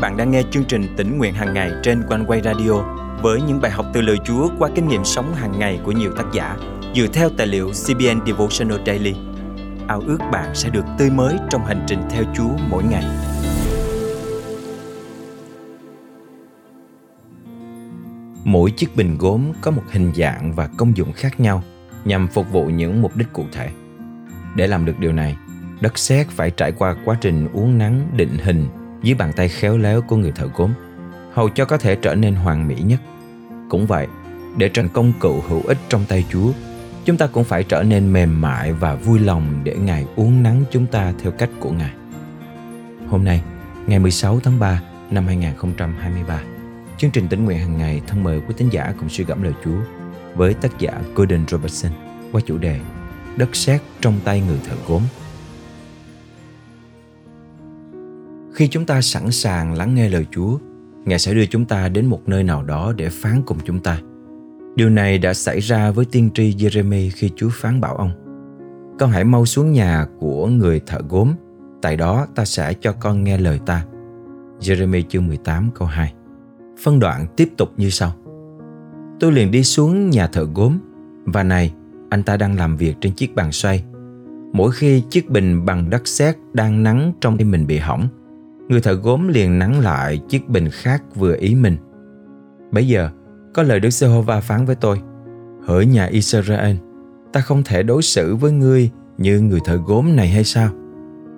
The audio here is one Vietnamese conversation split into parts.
bạn đang nghe chương trình tỉnh nguyện hàng ngày trên quanh quay radio với những bài học từ lời Chúa qua kinh nghiệm sống hàng ngày của nhiều tác giả dựa theo tài liệu CBN Devotional Daily. Ao ước bạn sẽ được tươi mới trong hành trình theo Chúa mỗi ngày. Mỗi chiếc bình gốm có một hình dạng và công dụng khác nhau nhằm phục vụ những mục đích cụ thể. Để làm được điều này, đất sét phải trải qua quá trình uốn nắn định hình dưới bàn tay khéo léo của người thợ gốm hầu cho có thể trở nên hoàn mỹ nhất. Cũng vậy, để trở thành công cụ hữu ích trong tay Chúa, chúng ta cũng phải trở nên mềm mại và vui lòng để Ngài uốn nắng chúng ta theo cách của Ngài. Hôm nay, ngày 16 tháng 3 năm 2023, chương trình tĩnh nguyện hàng ngày thân mời quý tín giả cùng suy gẫm lời Chúa với tác giả Gordon Robertson qua chủ đề Đất sét trong tay người thợ gốm. Khi chúng ta sẵn sàng lắng nghe lời Chúa, Ngài sẽ đưa chúng ta đến một nơi nào đó để phán cùng chúng ta. Điều này đã xảy ra với tiên tri Jeremy khi Chúa phán bảo ông. Con hãy mau xuống nhà của người thợ gốm, tại đó ta sẽ cho con nghe lời ta. Jeremy chương 18 câu 2 Phân đoạn tiếp tục như sau. Tôi liền đi xuống nhà thợ gốm, và này, anh ta đang làm việc trên chiếc bàn xoay. Mỗi khi chiếc bình bằng đất sét đang nắng trong tim mình bị hỏng, người thợ gốm liền nắng lại chiếc bình khác vừa ý mình. Bây giờ, có lời Đức Giê-hô-va phán với tôi, hỡi nhà Israel, ta không thể đối xử với ngươi như người thợ gốm này hay sao?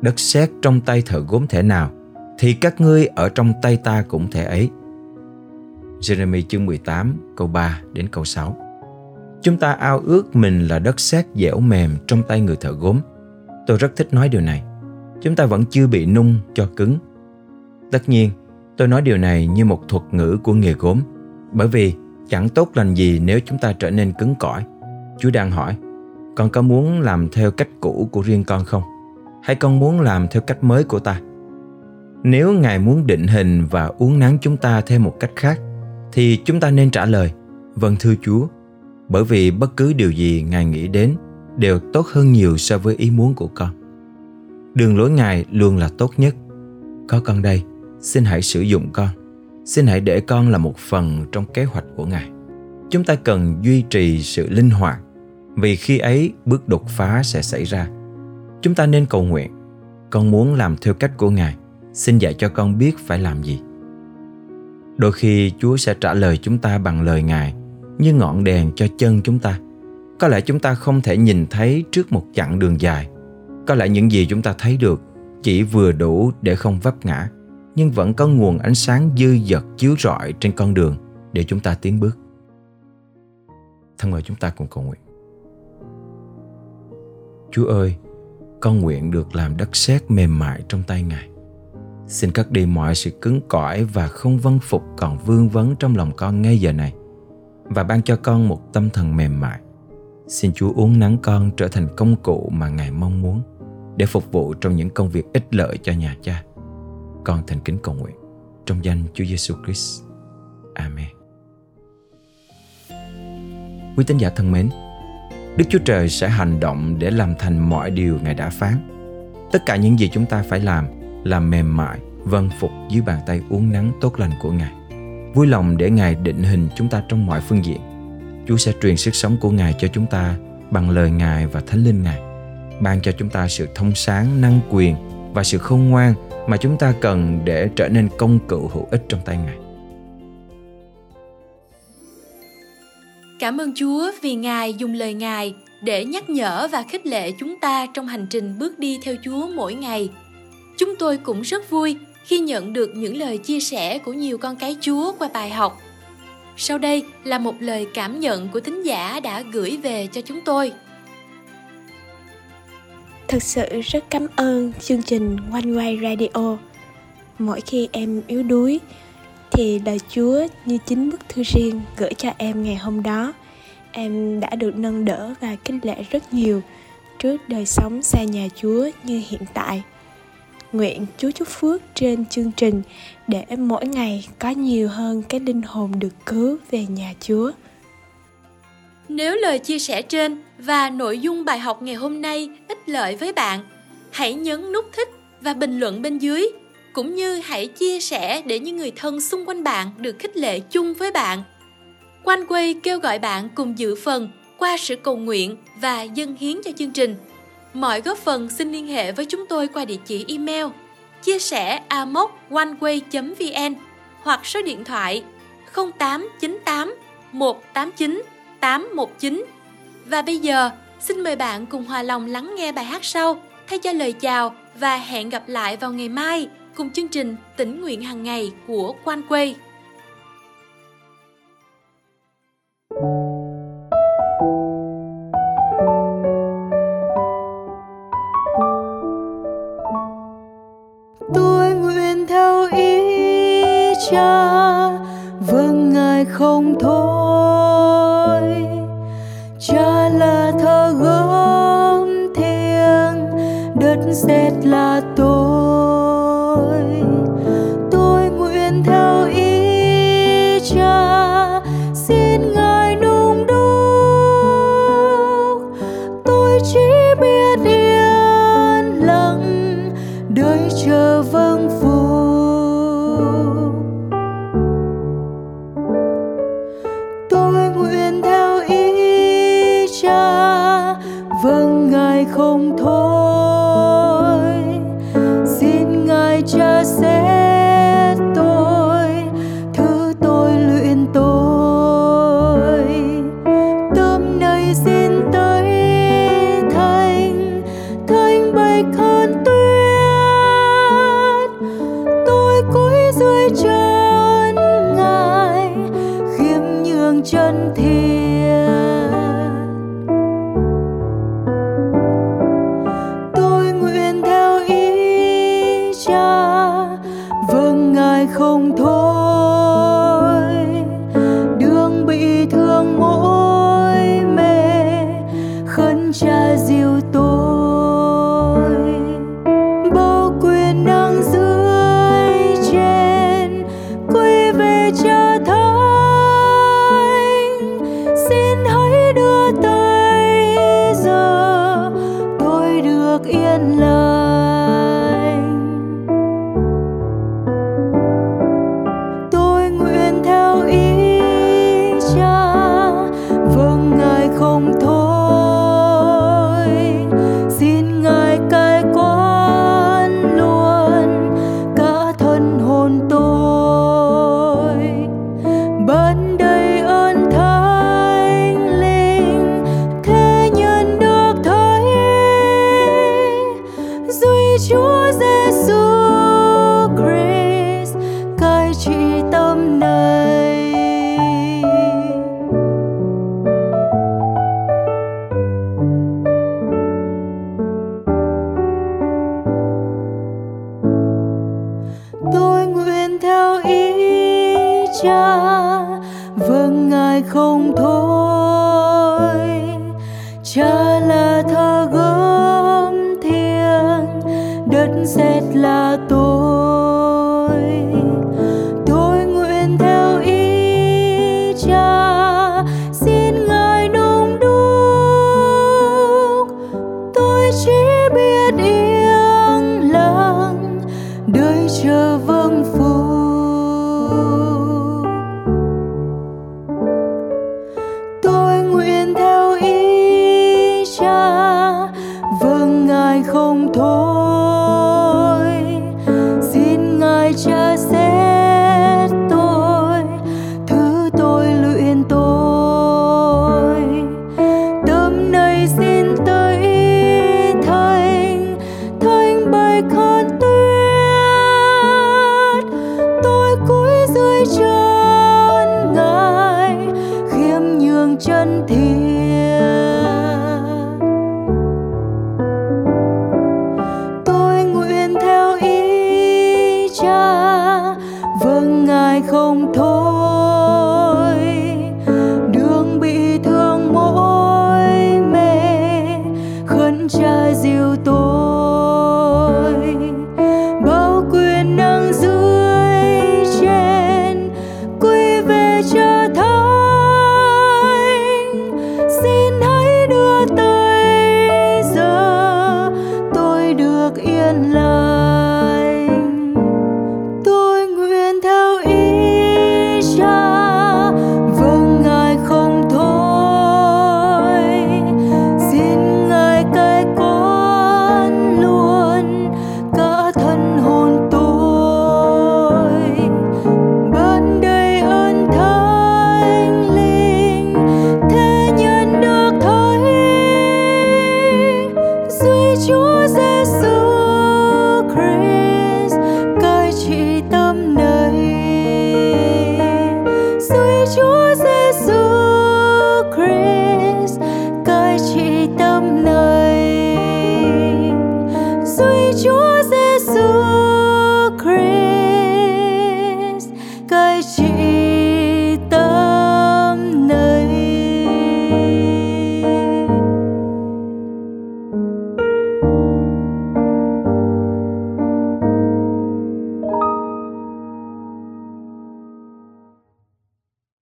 Đất sét trong tay thợ gốm thể nào, thì các ngươi ở trong tay ta cũng thể ấy. Jeremy chương 18 câu 3 đến câu 6 Chúng ta ao ước mình là đất sét dẻo mềm trong tay người thợ gốm. Tôi rất thích nói điều này. Chúng ta vẫn chưa bị nung cho cứng Tất nhiên, tôi nói điều này như một thuật ngữ của nghề gốm, bởi vì chẳng tốt lành gì nếu chúng ta trở nên cứng cỏi. Chúa đang hỏi, con có muốn làm theo cách cũ của riêng con không? Hay con muốn làm theo cách mới của ta? Nếu Ngài muốn định hình và uốn nắn chúng ta theo một cách khác, thì chúng ta nên trả lời, vâng thưa Chúa, bởi vì bất cứ điều gì Ngài nghĩ đến đều tốt hơn nhiều so với ý muốn của con. Đường lối Ngài luôn là tốt nhất. Có con đây, xin hãy sử dụng con. Xin hãy để con là một phần trong kế hoạch của ngài. Chúng ta cần duy trì sự linh hoạt, vì khi ấy bước đột phá sẽ xảy ra. Chúng ta nên cầu nguyện. Con muốn làm theo cách của ngài. Xin dạy cho con biết phải làm gì. Đôi khi chúa sẽ trả lời chúng ta bằng lời ngài, như ngọn đèn cho chân chúng ta. Có lẽ chúng ta không thể nhìn thấy trước một chặng đường dài. Có lẽ những gì chúng ta thấy được chỉ vừa đủ để không vấp ngã nhưng vẫn có nguồn ánh sáng dư dật chiếu rọi trên con đường để chúng ta tiến bước. Thân mời chúng ta cùng cầu nguyện. Chúa ơi, con nguyện được làm đất sét mềm mại trong tay Ngài. Xin cất đi mọi sự cứng cỏi và không vân phục còn vương vấn trong lòng con ngay giờ này và ban cho con một tâm thần mềm mại. Xin Chúa uống nắng con trở thành công cụ mà Ngài mong muốn để phục vụ trong những công việc ích lợi cho nhà cha con thành kính cầu nguyện trong danh Chúa Giêsu Christ. Amen. Quý tín giả thân mến, Đức Chúa Trời sẽ hành động để làm thành mọi điều Ngài đã phán. Tất cả những gì chúng ta phải làm là mềm mại, vâng phục dưới bàn tay uốn nắng tốt lành của Ngài. Vui lòng để Ngài định hình chúng ta trong mọi phương diện. Chúa sẽ truyền sức sống của Ngài cho chúng ta bằng lời Ngài và Thánh Linh Ngài, ban cho chúng ta sự thông sáng, năng quyền và sự khôn ngoan mà chúng ta cần để trở nên công cụ hữu ích trong tay Ngài. Cảm ơn Chúa vì Ngài dùng lời Ngài để nhắc nhở và khích lệ chúng ta trong hành trình bước đi theo Chúa mỗi ngày. Chúng tôi cũng rất vui khi nhận được những lời chia sẻ của nhiều con cái Chúa qua bài học. Sau đây là một lời cảm nhận của thính giả đã gửi về cho chúng tôi. Thật sự rất cảm ơn chương trình One Way Radio. Mỗi khi em yếu đuối, thì lời Chúa như chính bức thư riêng gửi cho em ngày hôm đó. Em đã được nâng đỡ và kinh lệ rất nhiều trước đời sống xa nhà Chúa như hiện tại. Nguyện Chúa chúc phước trên chương trình để mỗi ngày có nhiều hơn cái linh hồn được cứu về nhà Chúa. Nếu lời chia sẻ trên và nội dung bài học ngày hôm nay ích lợi với bạn, hãy nhấn nút thích và bình luận bên dưới. cũng như hãy chia sẻ để những người thân xung quanh bạn được khích lệ chung với bạn. Quanh quay kêu gọi bạn cùng dự phần qua sự cầu nguyện và dân hiến cho chương trình. Mọi góp phần xin liên hệ với chúng tôi qua địa chỉ email chia sẻ amoconeway.vn hoặc số điện thoại 0898 189 819. Và bây giờ, xin mời bạn cùng hòa lòng lắng nghe bài hát sau thay cho lời chào và hẹn gặp lại vào ngày mai cùng chương trình tỉnh nguyện hàng ngày của Quan Quê. Đất là tôi. Tôi nguyện theo ý cha, xin ngài nung đúc. Tôi chỉ biết yên lặng đợi chờ vâng phục cha vâng ngài không thôi.